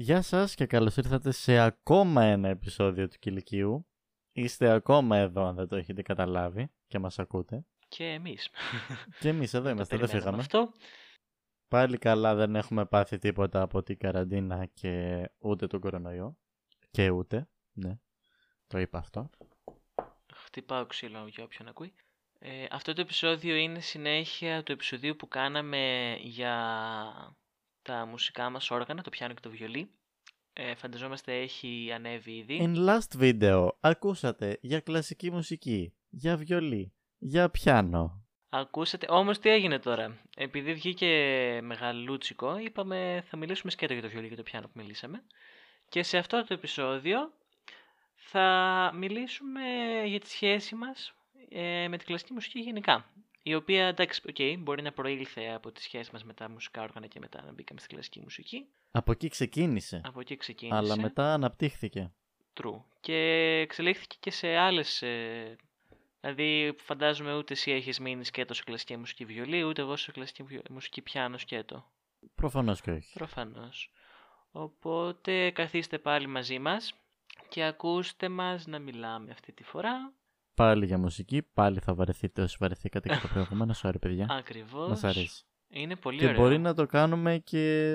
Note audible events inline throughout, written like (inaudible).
Γεια σας και καλώς ήρθατε σε ακόμα ένα επεισόδιο του Κηλικίου. Είστε ακόμα εδώ αν δεν το έχετε καταλάβει και μας ακούτε. Και εμείς. (laughs) Και εμείς εδώ είμαστε, δεν περιμέναμε φύγαμε. Αυτό. Πάλι καλά δεν έχουμε πάθει τίποτα από την καραντίνα και ούτε τον κορονοϊό. Και ούτε, ναι. Το είπα αυτό. Χτυπάω ξύλο για όποιον ακούει. Ε, αυτό το επεισόδιο είναι συνέχεια του επεισοδίου που κάναμε για τα μουσικά μας όργανα, το πιάνο και το βιολί. Ε, φανταζόμαστε έχει ανέβει ήδη. In last video ακούσατε για κλασική μουσική, για βιολί, για πιάνο. Ακούσατε, όμως τι έγινε τώρα; Επειδή βγήκε μεγαλούτσικο, είπαμε θα μιλήσουμε σκέτο για το βιολί και το πιάνο που μιλήσαμε. Και σε αυτό το επεισόδιο θα μιλήσουμε για τη σχέση μας ε, με τη κλασική μουσική γενικά. Η οποία, εντάξει, okay, μπορεί να προήλθε από τη σχέση μας με τα μουσικά όργανα και μετά να μπήκαμε στη κλασική μουσική. Από εκεί ξεκίνησε, Από εκεί ξεκίνησε. αλλά μετά αναπτύχθηκε. True. Και εξελίχθηκε και σε άλλες... Ε, δηλαδή, φαντάζομαι ούτε εσύ έχεις μείνει σκέτος σε κλασική μουσική βιολί, ούτε εγώ σε κλασική βιο- μουσική πιάνο σκέτο. Προφανώς και όχι. Προφανώς. Οπότε καθίστε πάλι μαζί μας και ακούστε μας να μιλάμε αυτή τη φορά. Πάλι για μουσική, πάλι θα βαρεθείτε όσοι βαρεθήκατε και το προηγούμενο. Sorry, παιδιά. Ακριβώς. Μας αρέσει. Είναι πολύ Και ωραίο. μπορεί να το κάνουμε και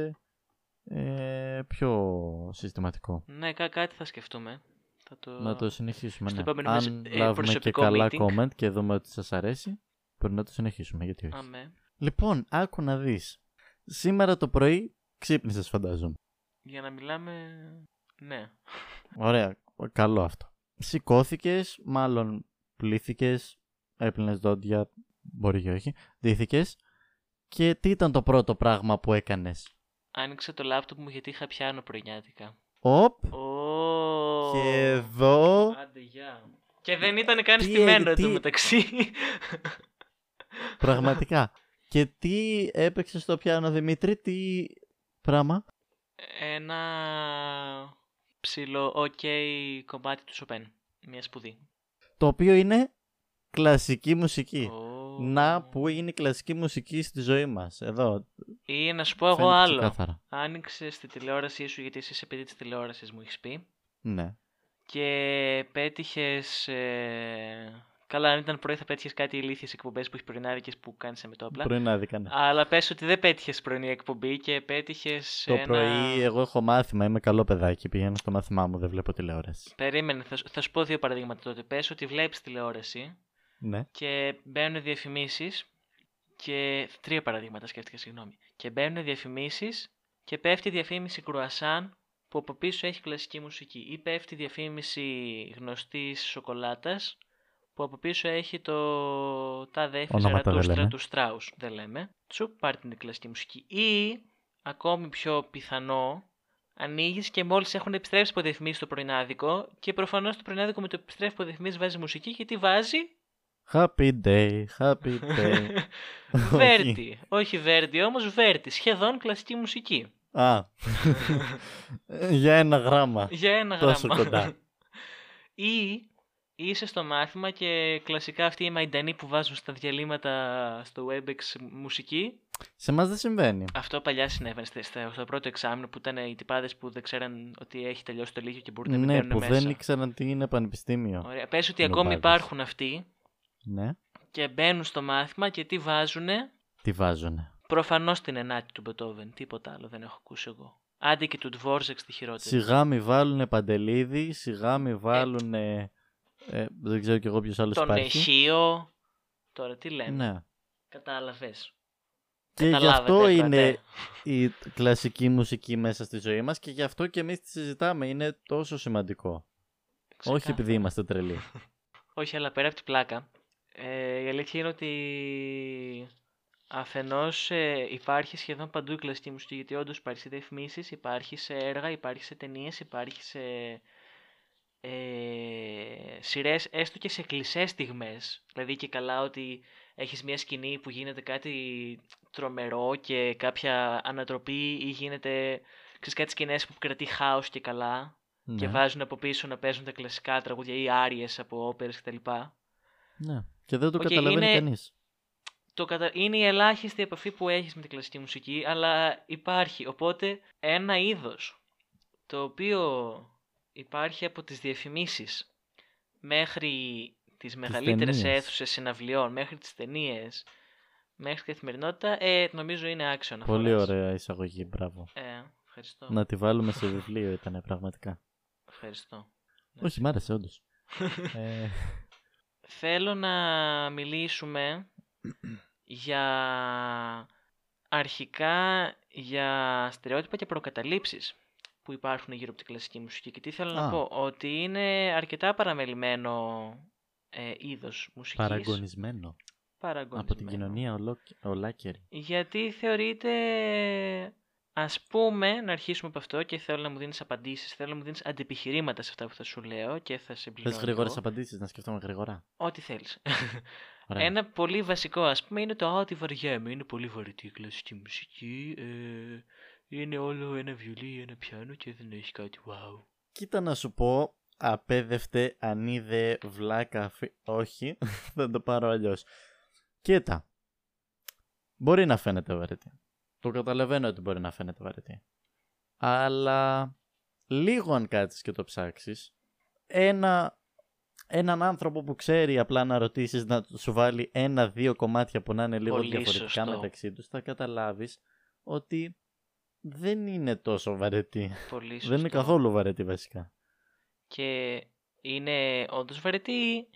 ε, πιο συστηματικό. Ναι, κά- κάτι θα σκεφτούμε. Θα το... Να το συνεχίσουμε. στο Ναι. επόμενο Αν μας, ε, λάβουμε και προσωπικό καλά meeting. comment και δούμε ότι σας αρέσει, μπορεί να το συνεχίσουμε. Γιατί όχι. Αμέ. Λοιπόν, άκου να δεις. Σήμερα το πρωί ξύπνησες φαντάζομαι. Για να μιλάμε... Ναι. Ωραία, καλό αυτό. Σηκώθηκες, μάλλον πλήθηκες, έπλυνες δόντια, μπορεί και όχι, ντύθηκε. Και τι ήταν το πρώτο πράγμα που έκανες; Άνοιξα το λάπτοπ μου γιατί είχα πιάνο πρωινιάτικα. Οπ, Ω. και εδώ. Άντε, γεια. Και δεν ήταν καν Τι στημένο έγι- τι- εντωμεταξύ. Πραγματικά. και τι έπαιξε στο πιάνο, Δημήτρη, τι πράγμα; Ένα ψηλό ok κομμάτι του Σοπέν. Μια σπουδή. Το οποίο είναι κλασική μουσική. Ω. Να, που είναι η κλασική μουσική στη ζωή μας. Εδώ. Ή να σου πω εγώ φαίνεται άλλο. ξεκάθαρα. Άνοιξε τη τηλεόρασή σου γιατί εσύ είσαι παιδί της τηλεόρασης, μου έχεις πει. Ναι. Και πέτυχες. Καλά, αν ήταν πρωί θα πέτυχες κάτι ηλίθιες εκπομπές που έχεις πρωινάδικε που κάνεις σε μετόπλα. Πρωινά άδικα, ναι. Αλλά πες ότι δεν πέτυχες πρωινή εκπομπή και πέτυχες. Το ένα... πρωί εγώ έχω μάθημα, είμαι καλό παιδάκι. Πηγαίνω στο μάθημά μου, δεν βλέπω τηλεόραση. Περίμενε, θα, σου- θα σου πω δύο παραδείγματα τότε. Πες ότι βλέπεις τηλεόραση Ναι. και μπαίνουν διαφημίσεις και... Τρία παραδείγματα σκέφτηκα, συγγνώμη. Και μπαίνουν διαφημίσεις και πέφτει διαφήμιση κρουασάν που από πίσω έχει κλασική μουσική. Ή πέφτει διαφήμιση γνωστής σοκολάτας που από πίσω έχει το τάδε Ονόματα δεν Ζαρατούστρα λέμε. τους Στράους. Δεν λέμε. Τσουπ, πάρει την κλασική μουσική. Ή, ακόμη πιο πιθανό, ανοίγεις και μόλις έχουν επιστρέψει από διαφημίσεις το πρωινάδικο και προφανώς το πρωινάδικο με το επιστρέφει από διαφημίσεις βάζει μουσική και τι βάζει. Happy day, happy day. (laughs) Βέρτι. Όχι Βέρτι όμως, Βέρτι. Σχεδόν κλασική μουσική. Α. (laughs) Για ένα γράμμα. Για ένα Τόσο γράμμα. κοντά. Ή είσαι στο μάθημα και κλασικά αυτοί οι μαϊντανοί που βάζουν στα διαλύματα στο WebEx μουσική. Σε εμάς δεν συμβαίνει. Αυτό παλιά συνέβαινε στο, στο- στο πρώτο εξάμεινο που ήταν οι τυπάδες που δεν ξέραν ότι έχει τελειώσει το λίγιο και μπορούν να μην Ναι, μπαίνουν που μέσα. δεν ήξεραν τι είναι πανεπιστήμιο. Ωραία. Πες ότι Νομπάδες. ακόμη υπάρχουν αυτοί Ναι. και μπαίνουν στο μάθημα και τι βάζουνε; Τι βάζουνε. Προφανώς την ενάτη του Μπετόβεν. Τίποτα άλλο δεν έχω ακούσει εγώ. Άντε και του Dvorak τη χειρότερη. Σιγά μη βάλουνε παντελίδι, σιγά μη βάλουνε. Ε, δεν ξέρω κι εγώ ποιος άλλος Τον υπάρχει. Εχείο. Τώρα τι λέμε. Ναι. Κατάλαβες. Και γι' Καταλάβετε, αυτό κρατέ. είναι η κλασική μουσική μέσα στη ζωή μας και γι' αυτό και εμείς τη συζητάμε. Είναι τόσο σημαντικό. Όχι επειδή είμαστε τρελοί. (laughs) Όχι, αλλά πέρα από την πλάκα. Ε, η αλήθεια είναι ότι αφενός ε, υπάρχει σχεδόν παντού η κλασική μουσική γιατί όντως υπάρχει σε διαφημίσεις, υπάρχει σε έργα, υπάρχει σε ταινίες, υπάρχει σε ε, σειρές, έστω και σε κλισές στιγμές. Δηλαδή και καλά ότι έχεις μια σκηνή που γίνεται κάτι τρομερό και κάποια ανατροπή ή γίνεται ξέρεις, κάτι σκηνές που επικρατεί χάος και καλά και Ναι. βάζουν από πίσω να παίζουν τα κλασικά τραγούδια ή άριες από όπερες κτλ. Ναι. Και δεν το Οκ, καταλαβαίνει είναι- κανείς. Το κατα... Είναι η ελάχιστη επαφή που έχεις με την κλασική μουσική, αλλά υπάρχει. Οπότε ένα είδος το οποίο υπάρχει από τις διαφημίσεις μέχρι τις μεγαλύτερες ταινίες. αίθουσες συναυλιών, μέχρι τις ταινίες, μέχρι την καθημερινότητα, ε, νομίζω είναι άξιο να Πολύ φοράς. ωραία εισαγωγή, μπράβο. Ε, ευχαριστώ. Να τη βάλουμε σε βιβλίο ήταν πραγματικά. Ευχαριστώ. Όχι, μ' άρεσε όντως. (laughs) ε, Θέλω να μιλήσουμε για αρχικά για στερεότυπα και προκαταλήψεις που υπάρχουν γύρω από την κλασική μουσική και τι θέλω να Α. πω ότι είναι αρκετά παραμελημένο ε, είδος μουσικής παραγωνισμένο από την παραγωνισμένο. κοινωνία ολόκ- ολάκερη. γιατί θεωρείται ας πούμε να αρχίσουμε από αυτό και θέλω να μου δίνεις απαντήσεις θέλω να μου δίνεις αντιπιχειρήματα σε αυτά που θα σου λέω και θα σε Θες πληρώνω γρήγορες εγώ. απαντήσεις, να σκεφτούμε γρήγορα; ό,τι θέλεις Ωραία. Ένα πολύ βασικό ας πούμε είναι το «Α, τι βαριέμαι, είναι πολύ βαρετή η κλασική μουσική, ε, είναι όλο ένα βιολί, ένα πιάνο και δεν έχει κάτι wow». Κοίτα να σου πω, απέδευτε, ανίδε, βλάκα, φι... όχι, (laughs) θα το πάρω αλλιώς. Κοίτα, μπορεί να φαίνεται βαρετή. Το καταλαβαίνω ότι μπορεί να φαίνεται βαρετή. Αλλά λίγο αν κάτσεις και το ψάξεις, ένα, έναν άνθρωπο που ξέρει απλά να ρωτήσεις να σου βάλει ένα-δύο κομμάτια που να είναι λίγο Πολύ διαφορετικά σωστό. μεταξύ τους, θα καταλάβεις ότι δεν είναι τόσο βαρετή. Πολύ σωστό. Δεν είναι καθόλου βαρετή βασικά. Και είναι όντως βαρετή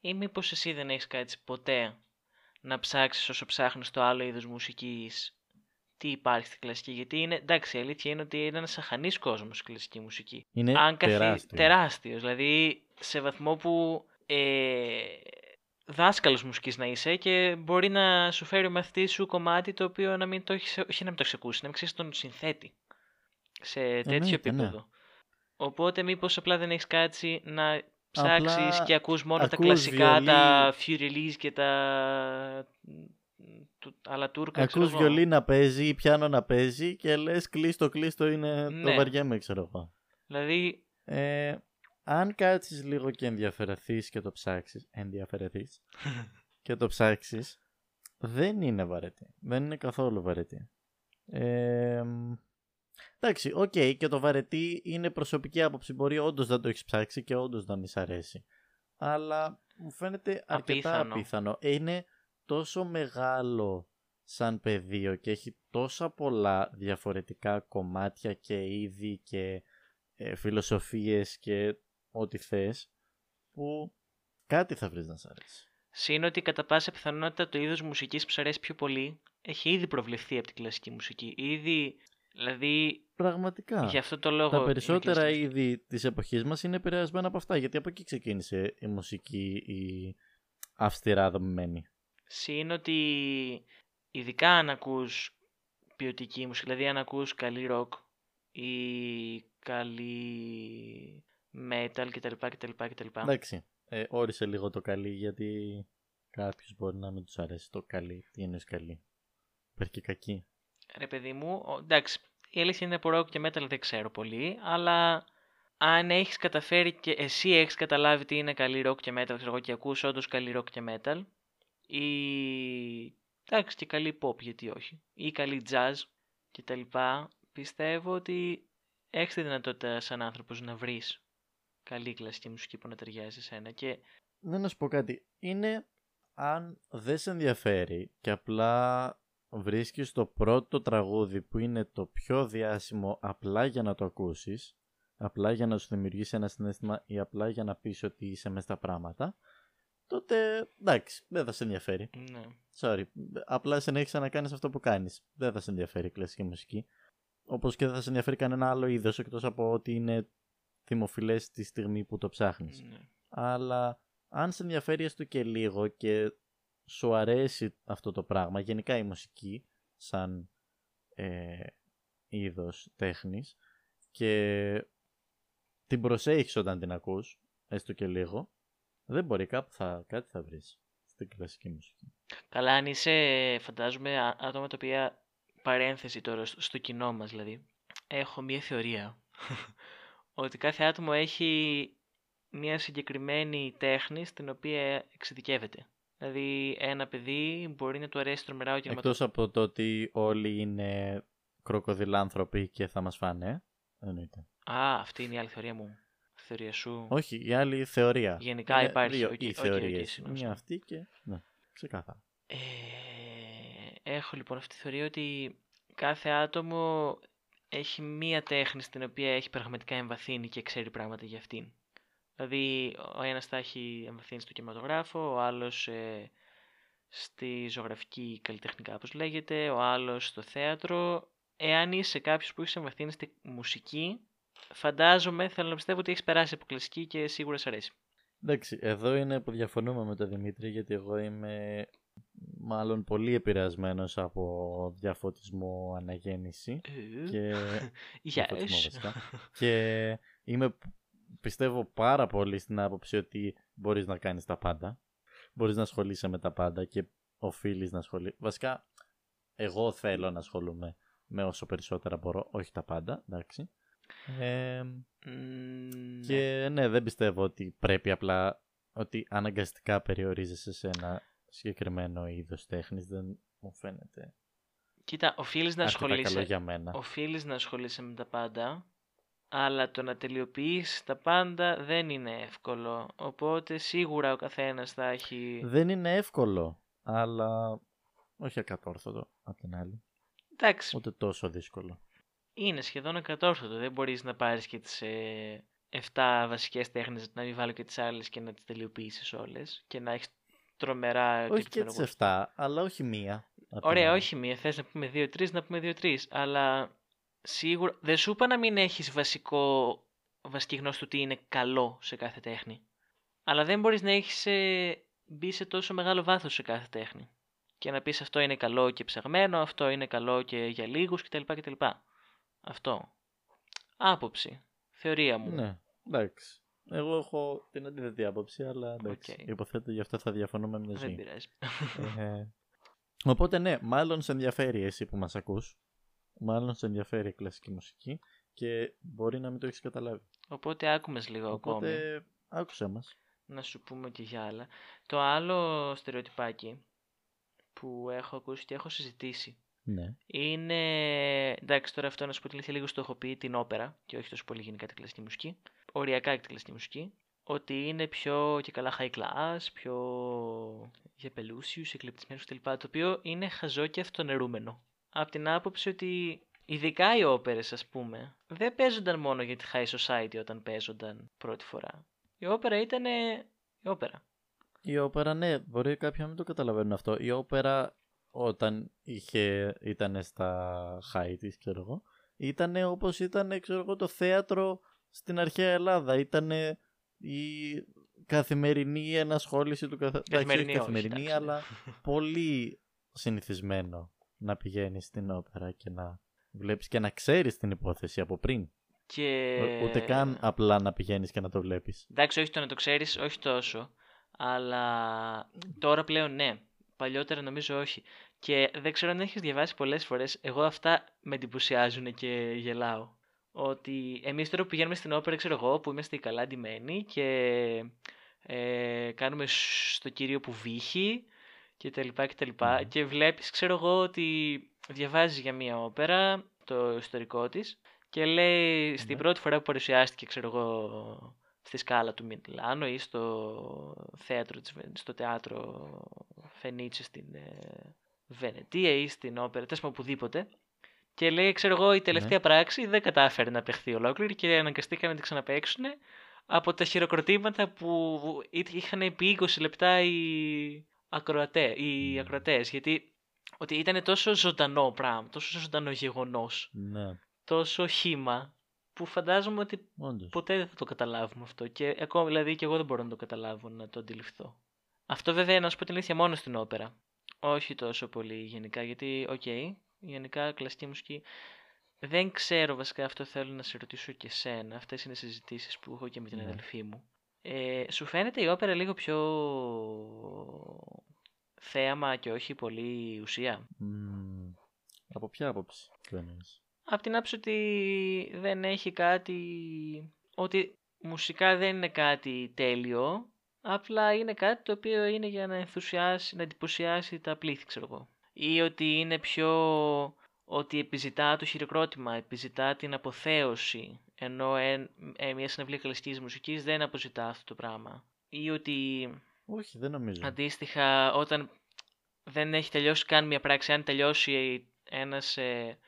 ή μήπως εσύ δεν έχεις κάτσει ποτέ να ψάξεις όσο ψάχνεις το άλλο είδος μουσικής τι υπάρχει στη κλασική; Γιατί είναι, εντάξει, η αλήθεια είναι ότι είναι ένας αχανής κόσμος η κλασική μουσική. Είναι αν καθί... τεράστιο. τεράστιος. Δηλαδή σε βαθμό που ε, δάσκαλος μουσικής να είσαι και μπορεί να σου φέρει ο μαθητής σου κομμάτι το οποίο να μην το έχεις, όχι να μην το έχεις ακούσει, να μην ξέρεις τον συνθέτη σε τέτοιο Εννοείται, ναι. επίπεδο. Οπότε μήπως απλά δεν έχεις κάτσει να ψάξεις Απλά και ακούς μόνο τα ακούς κλασικά, βιολί. τα Few Release και τα του- άλλα τούρκα. ξέρω Ακούς εγώ. βιολί να παίζει ή πιάνο να παίζει και λες κλείστο κλείστο είναι το Ναι. βαριέμαι ξέρω εγώ. Δηλαδή, Ε, αν κάτσεις λίγο και ενδιαφερεθείς και το ψάξεις, ενδιαφερεθείς (laughs) και το ψάξεις, δεν είναι βαρετή. Δεν είναι καθόλου βαρετή. Ε, εντάξει, οκ, και το βαρετή είναι προσωπική άποψη. Μπορεί όντως να το έχεις ψάξει και όντως να μη σ' αρέσει. Αλλά μου φαίνεται αρκετά Απίθανο. απίθανο. Είναι τόσο μεγάλο σαν πεδίο και έχει τόσα πολλά διαφορετικά κομμάτια και είδη και ε, φιλοσοφίες και ό,τι θες που κάτι θα βρεις να σ' αρέσει. Συν ότι κατά πάσα πιθανότητα το είδος μουσικής που σου αρέσει πιο πολύ έχει ήδη προβλεφθεί από την κλασική μουσική. Ήδη, δηλαδή, Πραγματικά. για αυτό το λόγο... Τα είναι περισσότερα κλασικής. είδη της εποχής μας είναι επηρεασμένα από αυτά, γιατί από εκεί ξεκίνησε η μουσική η αυστηρά δομημένη. Συν ότι ειδικά αν ακούς ποιοτική μουσική, δηλαδή αν ακούς καλή rock ή καλή metal κτλ. κτλ, κτλ. Εντάξει, ε, όρισε λίγο το καλή, γιατί κάποιος μπορεί να μην τους αρέσει το καλή. Τι εννοείς καλή. Υπάρχει και κακή. Ρε παιδί μου, ο- εντάξει, η αλήθεια είναι από rock και metal δεν ξέρω πολύ, αλλά αν έχεις καταφέρει και εσύ έχεις καταλάβει τι είναι καλή rock και metal, ξέρω εγώ, και ακούς όντως καλή rock και metal, ή εντάξει και καλή pop γιατί όχι, ή καλή jazz και τα λοιπά, πιστεύω ότι έχεις τη δυνατότητα σαν άνθρωπος να βρεις καλή κλασική μουσική που να ταιριάζει σε σένα και Δεν να σου πω κάτι. Είναι αν δεν σε ενδιαφέρει και απλά βρίσκεις το πρώτο τραγούδι που είναι το πιο διάσημο απλά για να το ακούσεις, απλά για να σου δημιουργήσει ένα συνέστημα ή απλά για να πεις ότι είσαι μέσα στα πράγματα, τότε εντάξει, δεν θα σε ενδιαφέρει. ναι. Sorry. Απλά συνέχισε να κάνεις αυτό που κάνεις. Δεν θα σε ενδιαφέρει η κλασική μουσική. Όπως και δεν θα σε ενδιαφέρει κανένα άλλο είδος εκτός από ότι είναι δημοφιλές τη στιγμή που το ψάχνεις ναι. αλλά αν σε ενδιαφέρει έστω και λίγο και σου αρέσει αυτό το πράγμα, γενικά η μουσική σαν ε, είδος τέχνης και την προσέχεις όταν την ακούς, έστω και λίγο, δεν μπορεί κάπου θα, κάτι θα βρεις στην κλασική μουσική. Καλά, αν είσαι, φαντάζομαι, α- άτομα τα οποία, παρένθεση τώρα στο, στο κοινό μας δηλαδή, έχω μία θεωρία ότι κάθε άτομο έχει μία συγκεκριμένη τέχνη στην οποία εξειδικεύεται. Δηλαδή, ένα παιδί μπορεί να του αρέσει τρομερά ο κινηματογράφος. Εκτός από το ότι όλοι είναι κροκοδιλάνθρωποι και θα μας φάνε, εννοείται. Α, αυτή είναι η άλλη θεωρία μου. Θεωρία σου. Όχι, η άλλη θεωρία. Γενικά Είναι υπάρχει. Δύο οκ, οι οκ, οκ, θεωρίες. συγγνώμη, Μια συγγνώμη. αυτή και. Ναι, ξεκάθαρα. Ε, έχω λοιπόν αυτή τη θεωρία ότι κάθε άτομο έχει μία τέχνη στην οποία έχει πραγματικά εμβαθύνει και ξέρει πράγματα για αυτήν. Δηλαδή, ο ένας θα έχει εμβαθύνει στο κινηματογράφο, ο άλλος ε, στη ζωγραφική καλλιτεχνικά, όπως λέγεται, ο άλλος στο θέατρο. Εάν είσαι κάποιος που έχεις εμβαθύνει στη μουσική, φαντάζομαι, θέλω να πιστεύω ότι έχεις περάσει από κλασική και σίγουρα σ' αρέσει. Εντάξει, εδώ είναι που διαφωνούμε με τον Δημήτρη γιατί εγώ είμαι μάλλον πολύ επηρεασμένος από διαφωτισμό αναγέννηση Ε, και (laughs) διαφωτισμό Yes. βασικά. και είμαι πιστεύω πάρα πολύ στην άποψη ότι μπορείς να κάνεις τα πάντα μπορείς να ασχολείσαι με τα πάντα και οφείλεις να ασχολείσαι βασικά εγώ θέλω να ασχολούμαι με όσο περισσότερα μπορώ όχι τα πάντα εντάξει ε, Μμμ, ναι. και ναι, δεν πιστεύω ότι πρέπει απλά ότι αναγκαστικά περιορίζεσαι σε ένα συγκεκριμένο είδος τέχνης. Δεν μου φαίνεται Κοίτα, οφείλεις να αρκετά καλό ασχολείσαι. για μένα. Οφείλεις να ασχολείσαι με τα πάντα, αλλά το να τελειοποιείς τα πάντα δεν είναι εύκολο. Οπότε σίγουρα ο καθένας θα έχει... Δεν είναι εύκολο, αλλά όχι ακατόρθωτο απ' την άλλη. Εντάξει, Ούτε τόσο δύσκολο. είναι σχεδόν ακατόρθωτο. Δεν μπορείς να πάρεις και τις ε, 7 βασικές τέχνες, να μην βάλω και τις άλλες και να τις τελειοποιήσεις όλες και να έχεις τρομερά... όχι και κερδισμένο τις 7, αλλά όχι μία. απ' την Ωραία, άλλη. όχι μία. Θες να πούμε δύο-τρεις, να πούμε δύο-τρεις. Αλλά σίγουρα δεν σου είπα να μην έχεις βασικό, βασική γνώση του τι είναι καλό σε κάθε τέχνη. Αλλά δεν μπορείς να έχεις ε, μπει σε τόσο μεγάλο βάθος σε κάθε τέχνη. Και να πεις αυτό είναι καλό και ψαγμένο, αυτό είναι καλό και για λίγους κτλ. κτλ. Αυτό. Άποψη. Θεωρία μου. Ναι, εντάξει. Εγώ έχω την αντίθετη άποψη, αλλά εντάξει. Οκ. Υποθέτω γι' αυτό θα διαφωνούμε μια Δεν ζωή. πειράζει. Ε, οπότε ναι, μάλλον σε ενδιαφέρει εσύ που μας ακούς. Μάλλον σε ενδιαφέρει η κλασική μουσική και μπορεί να μην το έχεις καταλάβει. Οπότε άκουμες λίγο ακόμη. Οπότε άκουσέ μας. να σου πούμε και για άλλα. Το άλλο στερεοτυπάκι που έχω ακούσει και έχω συζητήσει Ναι. είναι. Εντάξει, τώρα αυτό να σου πω την αλήθεια, λίγο στο έχω πει την όπερα και όχι τόσο πολύ γενικά την κλασική μουσική. Οριακά και την κλασική μουσική. Ότι είναι πιο και καλά high class, πιο για πελούσιους, εκλεπτισμένους κτλ. Το οποίο είναι χαζό και αυτονερούμενο. Από την άποψη ότι ειδικά οι όπερες ας πούμε δεν παίζονταν μόνο για τη high society όταν παίζονταν πρώτη φορά. Η όπερα ήταν η όπερα. Η όπερα, ναι, μπορεί κάποιοι να μην το καταλαβαίνουν αυτό. Η όπερα όταν είχε, ήταν στα high της, ξέρω εγώ, ήταν όπως ήταν, ξέρω εγώ, το θέατρο στην αρχαία Ελλάδα. Ήταν η καθημερινή ενασχόληση του καθ... Εντάξει, όχι Καθημερινή, όχι, καθημερινή, εντάξει. αλλά πολύ συνηθισμένο να πηγαίνεις στην όπερα και να βλέπεις και να ξέρεις την υπόθεση από πριν. Και... Ούτε καν απλά να πηγαίνεις και να το βλέπεις. Εντάξει, όχι το να το ξέρεις, όχι τόσο. Αλλά τώρα πλέον ναι. Παλιότερα νομίζω όχι. Και δεν ξέρω αν έχεις διαβάσει πολλές φορές. Εγώ αυτά με εντυπωσιάζουν και γελάω. Ότι εμείς τώρα που πηγαίνουμε στην όπερα, ξέρω εγώ, που είμαστε καλά ντυμένοι και ε, κάνουμε σ- στο κύριο που βύχει και τα λοιπά και τα λοιπά. Μμμ. Και βλέπεις, ξέρω εγώ, ότι διαβάζεις για μία όπερα, το ιστορικό της, και λέει στην Ναι. πρώτη φορά που παρουσιάστηκε, ξέρω εγώ, στη σκάλα του Μιλάνο ή στο θέατρο, της Βε- στο θέατρο Φενίτσι στην ε, Βενετία ή στην όπερα, τέλος πάντων οπουδήποτε. Και λέει, ξέρω εγώ, η τελευταία πράξη δεν κατάφερε να παιχθεί ολόκληρη και αναγκαστήκαν να την ξαναπαίξουν από τα χειροκροτήματα που εί- είχαν επί 20 λεπτά οι, ακροατέ, οι Μμμ. ακροατές. Γιατί ότι ήταν τόσο ζωντανό πράγμα, τόσο ζωντανό γεγονός, Ναι, τόσο χύμα, που φαντάζομαι ότι όντως. ποτέ δεν θα το καταλάβουμε αυτό. Και ακόμα δηλαδή και εγώ δεν μπορώ να το καταλάβω, να το αντιληφθώ. Αυτό βέβαια να σου πω την αλήθεια μόνο στην όπερα. Όχι τόσο πολύ γενικά, γιατί, οκ, γενικά κλασική μουσική. Δεν ξέρω βασικά αυτό θέλω να σε ρωτήσω και σένα. Αυτές είναι συζητήσεις που έχω και με την Ναι. αδελφή μου. Ε, σου φαίνεται η όπερα λίγο πιο θέαμα και όχι πολύ ουσία; Μμμ. Από ποια άποψη το εννοείς; Απ' την άποψη ότι δεν έχει κάτι... Ότι μουσικά δεν είναι κάτι τέλειο, απλά είναι κάτι το οποίο είναι για να ενθουσιάσει, να εντυπωσιάσει τα πλήθη, ξέρω εγώ. Ή ότι είναι πιο ότι επιζητά το χειροκρότημα, επιζητά την αποθέωση, ενώ ε, ε, μια συναυλία κλασικής μουσικής δεν αποζητά αυτό το πράγμα. Ή ότι Όχι, δεν νομίζω. αντίστοιχα όταν δεν έχει τελειώσει καν μια πράξη, αν τελειώσει ένας ε,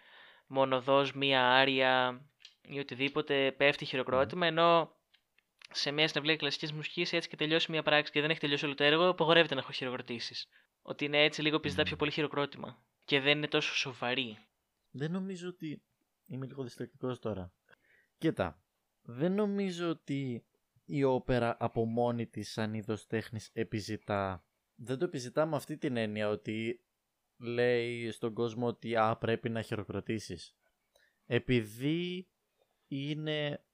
μονοδός, μια άρια ή οτιδήποτε πέφτει χειροκρότημα, ενώ σε μια συναυλία κλασικής μουσικής έτσι και τελειώσει μια πράξη και δεν έχει τελειώσει όλο το έργο, απογορεύεται να χειροκροτήσεις. Ότι είναι έτσι λίγο επιζητά Μμμ. πιο πολύ χειροκρότημα και δεν είναι τόσο σοβαρή. Δεν νομίζω ότι. Είμαι λίγο διστακτικός τώρα. Κοίτα. Δεν νομίζω ότι η όπερα από μόνη της σαν είδος τέχνης επιζητά. Δεν το επιζητά με αυτή την έννοια ότι λέει στον κόσμο ότι α, πρέπει να χειροκροτήσεις. Επειδή είναι,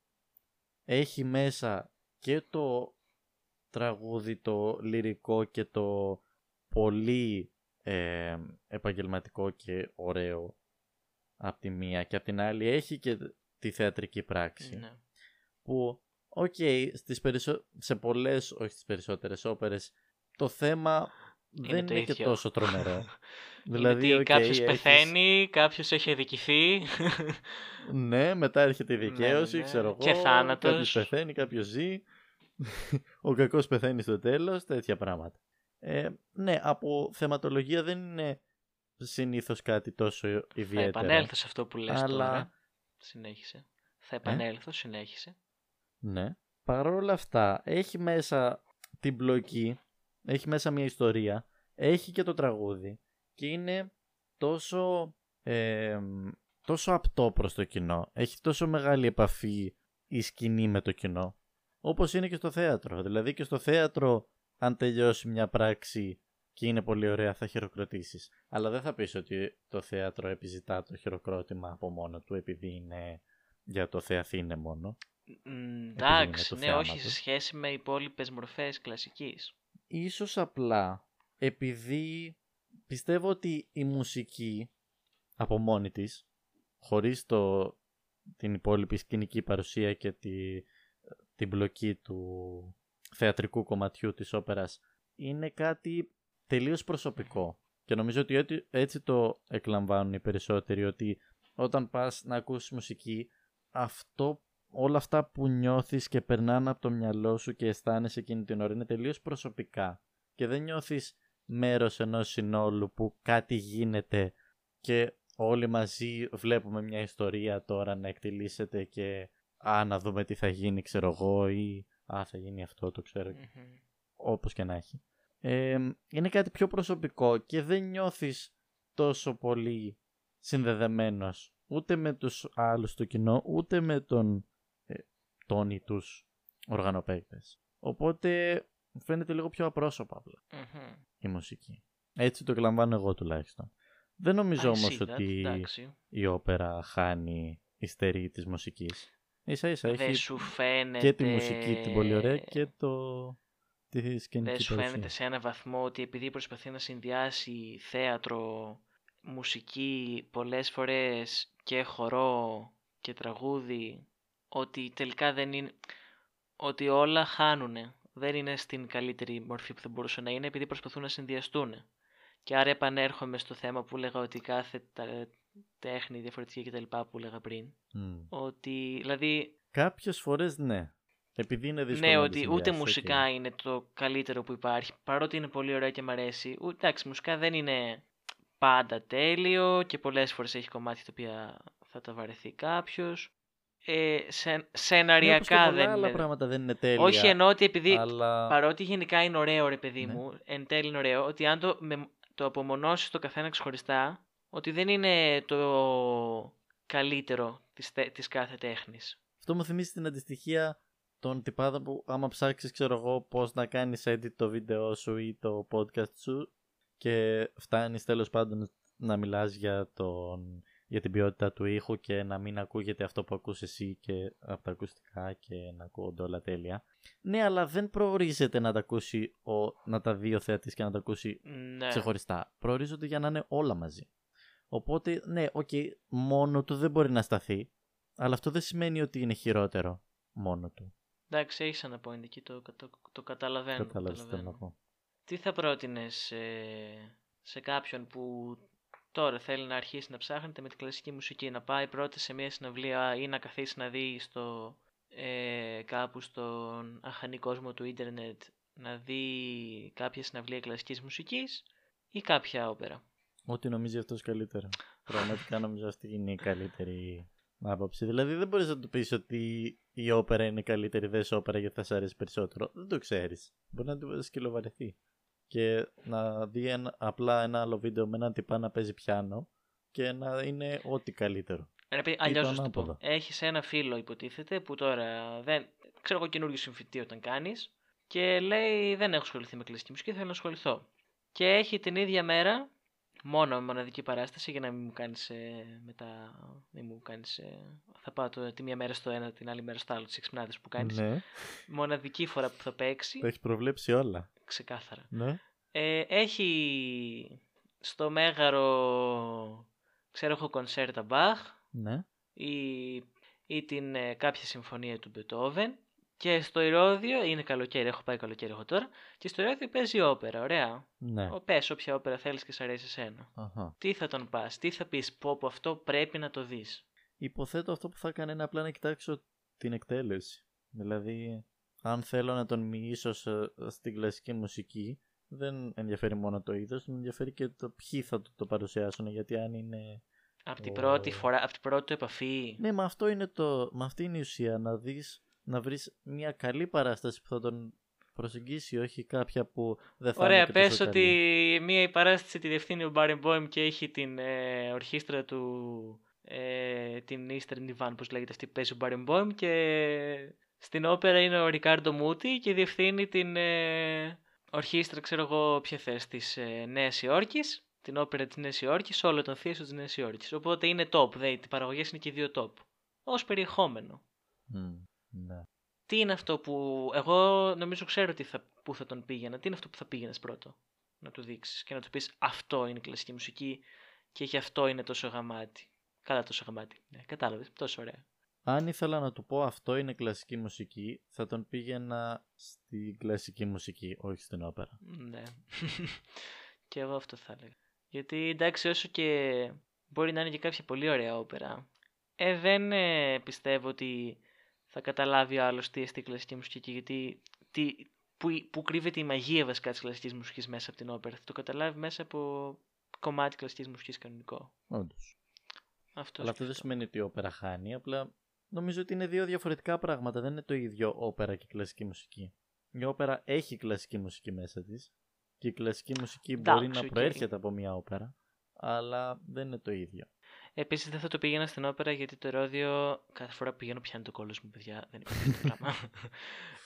έχει μέσα και το τραγούδι, το λυρικό και το πολύ ε, επαγγελματικό και ωραίο από τη μία και από την άλλη έχει και τη θεατρική πράξη Ναι. που οκ, στις περισσο... σε πολλές, όχι στις περισσότερες όπερες το θέμα Είναι δεν το είναι και ίδιο. τόσο τρομερό. (laughs) Δηλαδή, δηλαδή, οκ, κάποιος έχεις- πεθαίνει, κάποιος έχει αδικηθεί. (laughs) Ναι, μετά έρχεται η δικαίωση, ναι. ξέρω εγώ. Και θάνατος. Κάποιος πεθαίνει, κάποιος ζει. (laughs) Ο κακός πεθαίνει στο τέλος, τέτοια πράγματα. Ε, ναι, από θεματολογία δεν είναι συνήθως κάτι τόσο Θα ιδιαίτερο. επανέλθω σε αυτό που λες Αλλά- τώρα. Συνέχισε. Θα επανέλθω, συνέχισε. Ναι. Παρ' όλα αυτά, έχει μέσα την πλοκή, έχει μέσα μια ιστορία, έχει και το τραγούδι και είναι τόσο, ε, τόσο απτό προς το κοινό. Έχει τόσο μεγάλη επαφή η σκηνή με το κοινό, όπως είναι και στο θέατρο. Δηλαδή και στο θέατρο, αν τελειώσει μια πράξη και είναι πολύ ωραία, θα χειροκροτήσεις. Αλλά δεν θα πεις ότι το θέατρο επιζητά το χειροκρότημα από μόνο του, επειδή είναι για το θεαθήνε μόνο. Μ, είναι Εντάξει, του ναι, όχι σε θεάματος. σχέση με υπόλοιπες μορφές κλασικής. Ίσως απλά επειδή πιστεύω ότι η μουσική από μόνη της, χωρίς το, την υπόλοιπη σκηνική παρουσία και τη, την μπλοκή του θεατρικού κομματιού της όπερας, είναι κάτι τελείως προσωπικό. Και νομίζω ότι έτσι, έτσι το εκλαμβάνουν οι περισσότεροι, ότι όταν πας να ακούσεις μουσική, αυτό, όλα αυτά που νιώθεις και περνάνε από το μυαλό σου και αισθάνεσαι εκείνη την ώρα είναι τελείως προσωπικά και δεν νιώθεις μέρος ενός συνόλου που κάτι γίνεται και όλοι μαζί βλέπουμε μια ιστορία τώρα να εκτελήσεται και α, να δούμε τι θα γίνει ξέρω εγώ ή α, θα γίνει αυτό το ξέρω Μμμ. όπως και να έχει. Ε, είναι κάτι πιο προσωπικό και δεν νιώθεις τόσο πολύ συνδεδεμένος ούτε με τους άλλους του κοινό ούτε με τον ε, τον ή τους οργανοπαίκτες. Οπότε φαίνεται λίγο πιο απρόσωπα απλά Μμμ. η μουσική. Έτσι το εκλαμβάνω εγώ τουλάχιστον. Δεν νομίζω I όμως see that, ότι εντάξει. η όπερα χάνει η στερή της μουσικής. Ίσα ίσα Δεν έχει σου φαίνεται... και τη μουσική την πολύ ωραία και το... τη Δεν σκηνική σου παρουσία. φαίνεται σε ένα βαθμό ότι επειδή προσπαθεί να συνδυάσει θέατρο, μουσική, πολλές φορές και χορό και τραγούδι, ότι τελικά δεν είναι... ότι όλα χάνουνε. Δεν είναι στην καλύτερη μορφή που θα μπορούσε να είναι επειδή προσπαθούν να συνδυαστούν. Και άρα επανέρχομαι στο θέμα που έλεγα ότι κάθε τα- τέχνη διαφορετική κτλ. που έλεγα πριν. Μμ. Ότι, δηλαδή, Κάποιες φορές ναι. Επειδή είναι δύσκολο ναι, να ότι τις ούτε συνδυάσεις, μουσικά οκ. είναι το καλύτερο που υπάρχει. Παρότι είναι πολύ ωραία και μ' αρέσει. Ού, εντάξει, μουσικά δεν είναι πάντα τέλειο και πολλές φορές έχει κομμάτια τα οποία θα τα βαρεθεί κάποιος. Ε, σε, Ναι, όπως και σεναριακά πολλά δεν άλλα είναι. πράγματα δεν είναι τέλεια. Όχι εννοώ ότι επειδή αλλά... παρότι γενικά είναι ωραίο ρε παιδί Ναι. μου, εν τέλει είναι ωραίο, ότι αν το, με, το απομονώσεις το καθένα ξεχωριστά, ότι δεν είναι το καλύτερο της, τε- της κάθε τέχνης. Αυτό μου θυμίζει την αντιστοιχεία των τυπάδων που άμα ψάξεις ξέρω εγώ πώς να κάνεις edit το βίντεο σου ή το podcast σου και φτάνεις τέλος πάντων να μιλάς για, τον, για την ποιότητα του ήχου και να μην ακούγεται αυτό που ακούς εσύ και από τα ακουστικά και να ακούγονται όλα τέλεια. Ναι, αλλά δεν προορίζεται να τα ακούσει ο, να τα δει ο θεατής και να τα ακούσει Ναι. ξεχωριστά. Προορίζονται για να είναι όλα μαζί. Οπότε, ναι, οκ, μόνο του δεν μπορεί να σταθεί, αλλά αυτό δεν σημαίνει ότι είναι χειρότερο μόνο του. Εντάξει, έχεις ένα point εκεί, το, το, το καταλαβαίνω. Κατάλαβες τι θέλω καταλαβαίνω. να πω. Τι θα πρότεινες ε, σε κάποιον που τώρα θέλει να αρχίσει να ψάχνεται με τη κλασική μουσική, να πάει πρώτα σε μια συναυλία ή να καθίσει να δει στο, ε, κάπου στον αχανή κόσμο του ίντερνετ να δει κάποια συναυλία κλασικής μουσικής ή κάποια όπερα. Ό,τι νομίζει αυτός καλύτερα. Πραγματικά νομίζω αυτή είναι η καλύτερη άποψη. Δηλαδή δεν μπορείς να του πεις ότι η όπερα είναι καλύτερη, δες όπερα γιατί θα σε αρέσει περισσότερο. Δεν το ξέρεις. Μπορεί να του σκυλοβαρεθεί. Και να δει ένα, απλά ένα άλλο βίντεο με έναν τυπά να παίζει πιάνο και να είναι ό,τι καλύτερο. Ρε παιδί, αλλιώς να σου το πω. Έχεις ένα φίλο υποτίθεται που τώρα δεν... Ξέρω εγώ καινούργιο συμφιτή όταν κάνεις και λέει δεν έχω ασχοληθεί με κλασική μουσική, θέλω να ασχοληθώ. Και έχει την ίδια μέρα, μόνο με μοναδική παράσταση για να μην μου κάνεις ε, μετά, μην μου κάνεις, ε, θα πάω το, τη μία μέρα στο ένα, την άλλη μέρα στο άλλο, τις εξυπνάδες που κάνεις. Ναι. Μοναδική φορά που θα παίξει. Το έχεις προβλέψει όλα. Ξεκάθαρα. Ναι. Ε, έχει στο Μέγαρο, ξέρω έχω κονσέρτα Μπαχ Ναι. ή, ή την ε, κάποια συμφωνία του Μπετόβεν και στο Ηρώδιο, είναι καλοκαίρι, έχω πάει καλοκαίρι εγώ τώρα, και στο Ηρώδιο παίζει όπερα, ωραία. Ναι. Ο πες όποια όπερα θέλεις και σ' αρέσει εσένα. Αχα. Τι θα τον πας, τι θα πεις, πω πω αυτό πρέπει να το δεις. Υποθέτω αυτό που θα έκανε είναι απλά να κοιτάξω την εκτέλεση. Δηλαδή, αν θέλω να τον μοιήσω σε- στην κλασική μουσική, δεν ενδιαφέρει μόνο το είδος, με ενδιαφέρει και το ποιοι θα το, το παρουσιάσουν, γιατί αν είναι... Από την Ω. πρώτη φορά, από την πρώτη του επαφή. Ναι, μα αυτό είναι το... Μα αυτή είναι η ουσία, να δεις, να βρεις μια καλή παράσταση που θα τον προσεγγίσει, όχι κάποια που δεν θα Ωραία, είναι και πες τόσο ότι καλή. μία η παράσταση τη διευθύνει ο Μπάρεμπόιμ και έχει την ε, ορχήστρα του, ε, την Eastern Divan, πώς λέγεται αυτή που παίζει ο Μπάρεμπόιμ και στην όπερα είναι ο Ρικάρντο Μούτι και διευθύνει την ε, ορχήστρα, ξέρω εγώ ποια θες, της ε, Νέας Υόρκης, την όπερα της Νέας Υόρκης, όλο τον θείασο της Νέας Υόρκης. Οπότε είναι top, δε, οι παραγωγές είναι και οι δύο top. Ως περιεχόμενο. Μμ, ναι. Τι είναι αυτό που. Εγώ νομίζω ξέρω τι θα, πού θα τον πήγαινα. Τι είναι αυτό που θα πήγαινες πρώτο. Να του δείξεις και να του πεις αυτό είναι η κλασική μουσική και γι' αυτό είναι τόσο γαμάτι. Καλά τόσο γαμάτι. Ναι, κατάλαβες. Τόσο ωραία. Αν ήθελα να του πω αυτό είναι κλασική μουσική, θα τον πήγαινα στην κλασική μουσική, όχι στην όπερα. Ναι. (laughs) και εγώ αυτό θα έλεγα. Γιατί εντάξει, όσο και μπορεί να είναι και κάποια πολύ ωραία όπερα, ε, δεν ε, πιστεύω ότι θα καταλάβει ο άλλος τι εστί η κλασική μουσική, γιατί τι, που, που κρύβεται η μαγεία βασικά της κλασικής μουσικής μέσα από την όπερα. Θα το καταλάβει μέσα από κομμάτι κλασικής μουσικής κανονικό. Όντως. Αυτό Αλλά αυτό δεν σημαίνει ότι η όπερα χάνει, απλά νομίζω ότι είναι δύο διαφορετικά πράγματα. Δεν είναι το ίδιο όπερα και κλασική μουσική. Η όπερα έχει κλασική μουσική μέσα της και η κλασική μουσική μπορεί Εντάξει, να οκ. προέρχεται από μια όπερα, αλλά δεν είναι το ίδιο. Επίσης δεν θα το πήγαινα στην όπερα γιατί το Ηρώδειο κάθε φορά που πηγαίνω πιάνεται ο κώλος μου, παιδιά. Δεν υπάρχει αυτό το (laughs) πράγμα.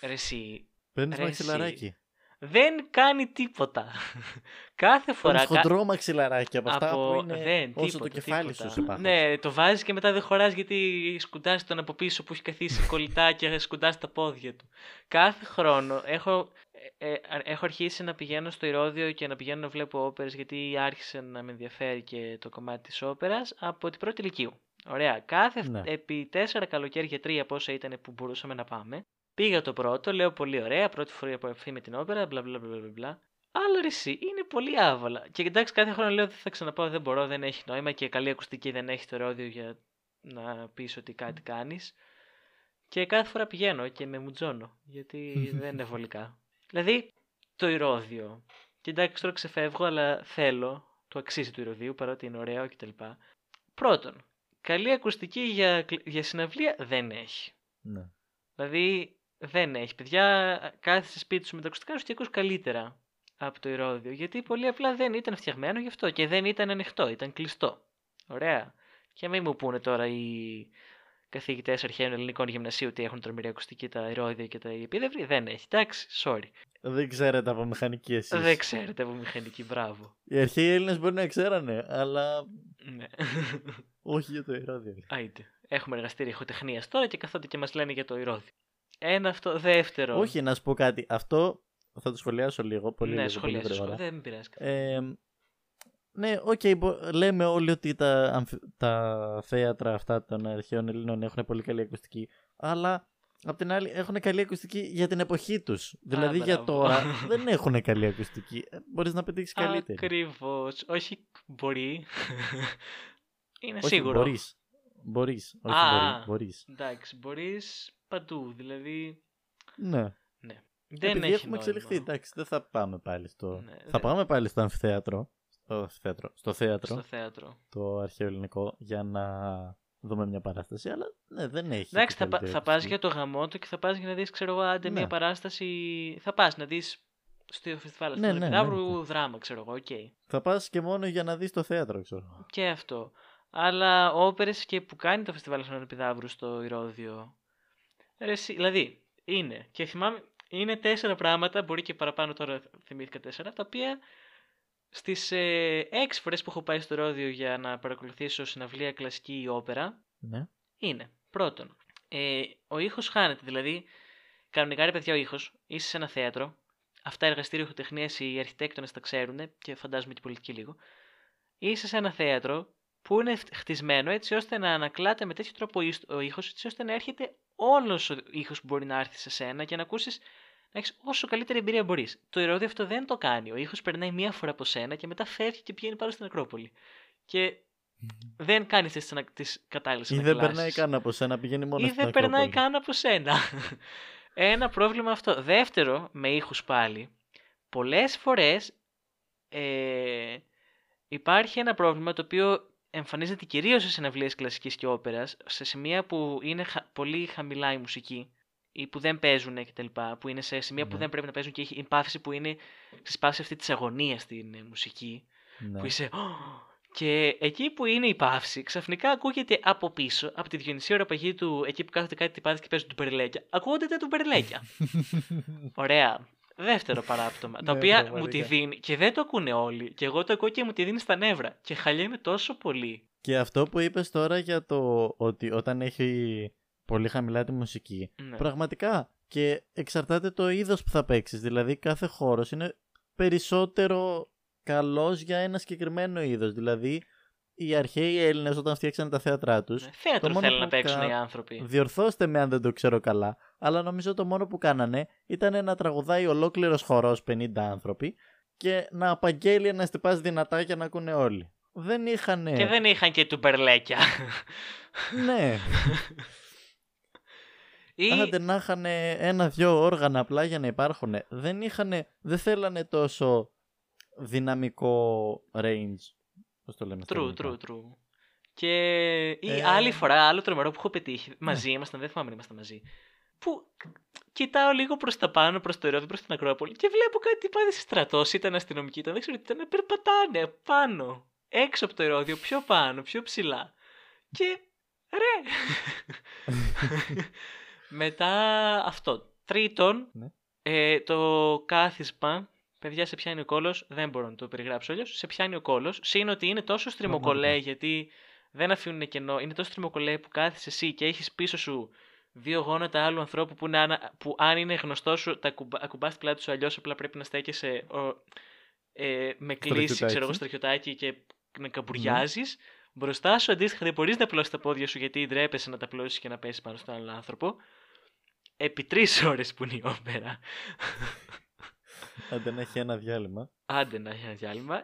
Ρε εσύ, Παίρνεις Ρε, μαξιλαράκι. Δεν κάνει τίποτα. κάθε φορά. Παίρνεις κα- χοντρό μαξιλαράκι από αυτά από- που είναι δεν, όσο τίποτα, το κεφάλι τίποτα. σου σε πάχος. Ναι, το βάζεις και μετά δεν χωράς γιατί σκουντάς τον από πίσω που έχει καθίσει (laughs) κολλητά και σκουντάς τα πόδια του. Κάθε χρόνο έχω, ε, ε, έχω αρχίσει να πηγαίνω στο Ηρώδιο και να πηγαίνω να βλέπω όπερες γιατί άρχισε να με ενδιαφέρει και το κομμάτι της όπερας από την πρώτη ηλικίου. Ωραία. Κάθε Ναι. επί τέσσερα καλοκαίρια, τρία πόσα ήταν που μπορούσαμε να πάμε. Πήγα το πρώτο, λέω πολύ ωραία, πρώτη φορά από επαφή με την όπερα, μπλα μπλα μπλα μπλα, μπλα. Αλλά ρε εσύ, είναι πολύ άβολα. Και εντάξει, κάθε χρόνο λέω δεν θα ξαναπάω, δεν μπορώ, δεν έχει νόημα και καλή ακουστική δεν έχει το ρόδιο για να πεις ότι κάτι κάνεις. Και κάθε φορά πηγαίνω και με μουτζώνω, γιατί δεν είναι βολικά. Δηλαδή, το ηρώδιο. Και εντάξει, τώρα ξεφεύγω, αλλά θέλω, το αξίζει του ηρωδίου, παρότι είναι ωραίο κτλ. Πρώτον, καλή ακουστική για, κλ- για συναυλία δεν έχει. Ναι. Δηλαδή δεν έχει. Παιδιά, κάθεσαι σπίτι σου με τα ακουστικά σου και ακούς καλύτερα από το ηρώδιο. Γιατί πολύ απλά δεν ήταν φτιαγμένο γι' αυτό και δεν ήταν ανοιχτό, ήταν κλειστό. Ωραία. Και μην μου πούνε τώρα οι καθηγητές αρχαίων ελληνικών γυμνασίου ότι έχουν τρομερή ακουστική τα ηρώδια και τα επίδευρη. Δεν έχει. Εντάξει, sorry. Δεν ξέρετε από μηχανική εσείς. Δεν ξέρετε από μηχανική, μπράβο. Οι αρχαίοι Έλληνες μπορεί να ξέρανε, αλλά ναι. όχι για το Ηρώδειο. Άιντε. Έχουμε εργαστήρια ηχοτεχνίας τώρα και καθόνται και μας λένε για το Ηρώδειο. Ένα αυτό. Δεύτερο. Όχι, να σου πω κάτι. Αυτό θα το σχολιάσω λίγο, πολύ ναι, λίγο, πολύ σχολιάσου, γρήγορα. Δεν με πειράζει. Ε, ναι, οκ, μπο- λέμε όλοι ότι τα, αμφι- τα θέατρα αυτά των αρχαίων Ελλήνων έχουν πολύ καλή ακουστική, αλλά Απ' την άλλη έχουν καλή ακουστική για την εποχή τους. Δηλαδή για μπράβο. τώρα (laughs) δεν έχουν καλή ακουστική. Ε, Μπορείς να πετύχεις καλύτερη. Ακριβώς. Όχι μπορεί. (laughs) Είναι Όχι, σίγουρο. Μπορείς. Μπορείς. Όχι Α, μπορεί. Μπορείς. Εντάξει, μπορείς παντού. Δηλαδή Ναι. δεν Επειδή έχει έχουμε νόημα. εξελιχθεί. Εντάξει, δεν θα πάμε πάλι στο... Ναι, θα δεν- πάμε πάλι στο αμφιθέατρο. Στο αμφιθέατρο. Στο θέατρο. Στο θέατρο. Το αρχαίο ελληνικό. Για να δούμε μια παράσταση. Αλλά ναι, δεν έχει. Εντάξει, και θα, πα- καλύτερη θα πας ακουστική. για το γαμό του και θα πας για να δεις, ξέρω εγώ, άντε Ναι. μια παράσταση... Θα πας να δεις στο φεστιβάλ Ναι, ναι, ναι, ναι, ναι. δράμα, ξέρω εγώ, οκ. Θα πας και μόνο για να δεις το θέατρο, ξέρω. Και αυτό. Αλλά όπερες και που κάνει το φεστιβάλ στον Επιδαύρου στο Ηρώδειο. Ρε, εσύ, δηλαδή, είναι. Και θυμάμαι, είναι τέσσερα πράγματα, μπορεί και παραπάνω τώρα θυμήθηκα τέσσερα, τα οποία στις ε, έξι φορές που έχω πάει στο Ηρώδειο για να παρακολουθήσω συναυλία κλασική ή όπερα, Ναι. είναι πρώτον, ε, ο ήχος χάνεται. Δηλαδή, κανονικά ρε παιδιά ο ήχος, είσαι σε ένα θέατρο, αυτά εργαστήριο ηχοτεχνία οι αρχιτέκτονες τα ξέρουν και φαντάζομαι και οι πολιτικοί λίγο. Είσαι σε ένα θέατρο που είναι χτισμένο έτσι ώστε να ανακλάται με τέτοιο τρόπο ο ίσ- ο ήχος, έτσι ώστε να έρχεται όλος ο ήχος που μπορεί να έρθει σε σένα και να ακούσεις να έχεις όσο καλύτερη εμπειρία μπορείς. Το ηρώδιο αυτό δεν το κάνει. Ο ήχος περνάει μία φορά από σένα και μετά φεύγει και πηγαίνει πάνω στην Ακρόπολη. Και δεν κάνεις τις, ανα- τις κατάλληλες Ή δεν ανακλάσεις. περνάει καν από σένα, πηγαίνει μόνο Ή στην δεν περνάει Ακρόπολη. καν από σένα. (laughs) Ένα πρόβλημα αυτό. Δεύτερο, με ήχους πάλι, πολλές φορές ε, υπάρχει ένα πρόβλημα το οποίο εμφανίζεται κυρίως σε συναυλίες κλασικής και όπερας, σε σημεία που είναι χα- πολύ χαμηλά η μουσική ή που δεν παίζουν κτλ. Που είναι σε σημεία που Ναι. δεν πρέπει να παίζουν και έχει η παύση που είναι στη παύση αυτή της αγωνίας στην ε, μουσική. Ναι. Που είσαι. «Ω!» Και εκεί που είναι η παύση, ξαφνικά ακούγεται από πίσω, από τη Διονυσία Ραπαγή του, εκεί που κάθονται κάτι τυπάδες και παίζουν του περιλέκια. Ακούγονται τα του περιλέκια. (laughs) Ωραία. Δεύτερο παράπτωμα. τα Ναι, οποία πραγματικά. μου τη δίνει και δεν το ακούνε όλοι. Και εγώ το ακούω και μου τη δίνει στα νεύρα. Και χαλιέμαι τόσο πολύ. Και αυτό που είπες τώρα για το ότι όταν έχει πολύ χαμηλά τη μουσική, Ναι. πραγματικά και εξαρτάται το είδος που θα παίξεις. Δηλαδή κάθε χώρος είναι περισσότερο καλός για ένα συγκεκριμένο είδος. Δηλαδή οι αρχαίοι Έλληνες όταν φτιάξανε τα θέατρά τους, Ναι, Θέατρο μόνο θέλουν που να παίξουν κα- οι άνθρωποι. διορθώστε με αν δεν το ξέρω καλά, αλλά νομίζω το μόνο που κάνανε ήταν να τραγουδάει ολόκληρος χορός 50 άνθρωποι και να απαγγέλει να στυπάς δυνατά για να ακούνε όλοι. Δεν είχαν. Και δεν είχαν και του περλέκια. Ναι. (laughs) Ή... Άντε να είχαν ένα-δυο όργανα απλά για να υπάρχουν. Δεν είχαν. Δεν θέλανε τόσο δυναμικό range. Πώς το λέμε. στα True, ελληνικά. true, true. Και η Ε, άλλη φορά, άλλο τρομερό που έχω πετύχει, μαζί ήμασταν, δεν θυμάμαι αν ήμασταν μαζί, που κοιτάω λίγο προς τα πάνω, προς το Ηρώδη, προς την Ακρόπολη και βλέπω κάτι τυπάδες σε στρατός, ήταν αστυνομικοί, ήταν, δεν ξέρω τι ήταν, περπατάνε πάνω, έξω από το Ηρώδιο, πιο πάνω, πιο ψηλά. Και ρε! (laughs) Μετά αυτό. Τρίτον, Ναι. ε, το κάθισμα Παιδιά, σε πιάνει ο κόλος, δεν μπορώ να το περιγράψω αλλιώς. Σε πιάνει ο κόλος. Συν ότι είναι τόσο στριμωκολέ, Πραγματικά. γιατί δεν αφήνουν κενό. Είναι τόσο στριμωκολέ που κάθεσαι εσύ και έχεις πίσω σου δύο γόνατα άλλου ανθρώπου που, είναι, άνα- που αν είναι γνωστό σου, τα ακουμπά, ακουμπάς τη πλάτη σου αλλιώς απλά πρέπει να στέκεσαι ο, ε, με κλίση, ξέρω εγώ, Στρατιωτάκι. στρατιωτάκι και να καμπουριάζεις. Μπροστά σου αντίστοιχα δεν μπορείς να απλώσει τα πόδια σου γιατί ντρέπεσαι να τα απλώσει και να πέσεις πάνω στον άλλο άνθρωπο. Επί τρεις ώρες που είναι η όπερα. Άντε να έχει ένα διάλειμμα. Άντε να έχει ένα διάλειμμα.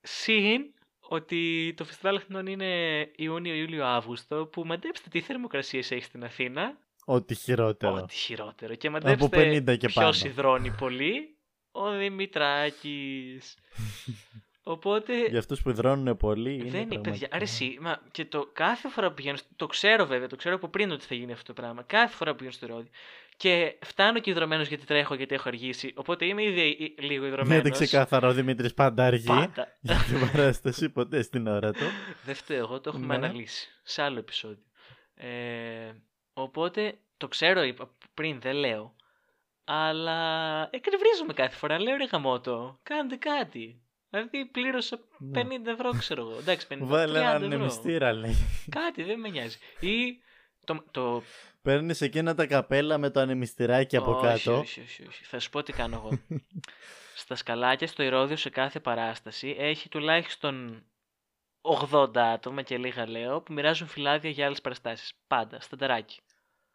Συν ότι το φεστιβάλ Αθηνών είναι Ιούνιο, Ιούλιο, Αύγουστο, που μαντέψτε τι θερμοκρασίες έχει στην Αθήνα. Ό,τι χειρότερο. Ό,τι χειρότερο. Και Από μαντέψτε 50 και ποιος πάνω. υδρώνει πολύ. Ο Δημητράκης. (laughs) Οπότε Για αυτούς που υδρώνουν πολύ. Είναι δεν είναι, παιδιά. πραγματικά- Αρέσει. Μα και το κάθε φορά που πηγαίνω. στο- Το ξέρω βέβαια, το ξέρω από πριν ότι θα γίνει αυτό το πράγμα. Κάθε φορά που πηγαίνω στο ρόδι. Και φτάνω και υδρωμένος γιατί τρέχω, γιατί έχω αργήσει. Οπότε είμαι ήδη ε, λίγο υδρωμένος. Είναι ξεκάθαρο ο Δημήτρης πάντα αργεί. Πάντα. (laughs) Για την παράσταση ποτέ στην ώρα του. Δεν φταίω εγώ, το έχουμε Ναι. αναλύσει σε άλλο επεισόδιο. Ε, οπότε το ξέρω είπα πριν, δεν λέω. Αλλά εκνευρίζομαι κάθε φορά. Λέω ρε γαμότο, κάντε κάτι. Δηλαδή πλήρωσα Ναι. 50 ευρώ, ξέρω εγώ. Εντάξει, 50 Βάλε 30 έναν ευρώ. νεμιστήρα, λέει. Κάτι, δεν με νοιάζει. Ή το, το Παίρνεις εκείνα τα καπέλα με το ανεμιστηράκι από όχι, κάτω. Όχι, όχι, όχι. Θα σου πω τι κάνω εγώ. (laughs) Στα σκαλάκια στο Ηρώδιο σε κάθε παράσταση έχει τουλάχιστον 80 άτομα και λίγα λέω που μοιράζουν φυλάδια για άλλες παραστάσεις. Πάντα, στανταράκι.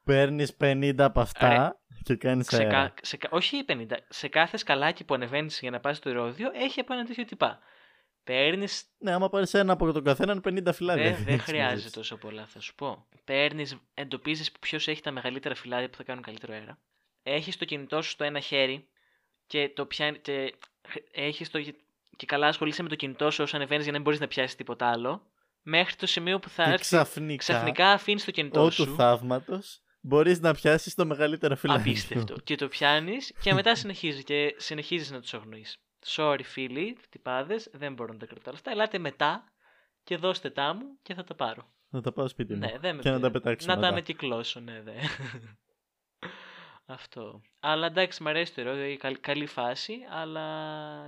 Παίρνεις 50 από αυτά και κάνεις σε, αέρα. κα- σε κα- όχι 50. Σε κάθε σκαλάκι που ανεβαίνεις για να πας στο ηρόδιο έχει από ένα τέτοιο τυπά. Παίρνει. Ναι, άμα πάρεις ένα από τον καθέναν, 50 φυλάδια. Δεν έχεις δεν μαζί χρειάζεται σου. τόσο πολλά, θα σου πω. Παίρνεις, εντοπίζεις ποιος έχει τα μεγαλύτερα φυλάδια που θα κάνουν καλύτερο αέρα. Έχεις το κινητό σου στο ένα χέρι και το πιάνει. Και έχεις το, και καλά ασχολείσαι με το κινητό σου όσο ανεβαίνεις για να μην μπορείς να πιάσεις τίποτα άλλο. Μέχρι το σημείο που θα Και έρθει. ξαφνικά, Ξαφνικά αφήνεις το κινητό ό του σου. θαύματος, μπορείς να πιάσεις το μεγαλύτερο φυλάδι. Απίστευτο. (laughs) και το πιάνεις και μετά συνεχίζει και συνεχίζεις να τους αγνοείς. Sorry, φίλοι, τυπάδες, δεν μπορώ να τα κρατάω αυτά. Ελάτε μετά και δώστε τα μου και θα τα πάρω. Να τα πάω σπίτι μου. Ναι, δεν με και να τα πειράζει. πετάξω Να τα μετά. ανακυκλώσω, ναι, δε. (laughs) Αυτό. Αλλά εντάξει, μου αρέσει το ηρώ, δηλαδή καλή, καλή φάση, αλλά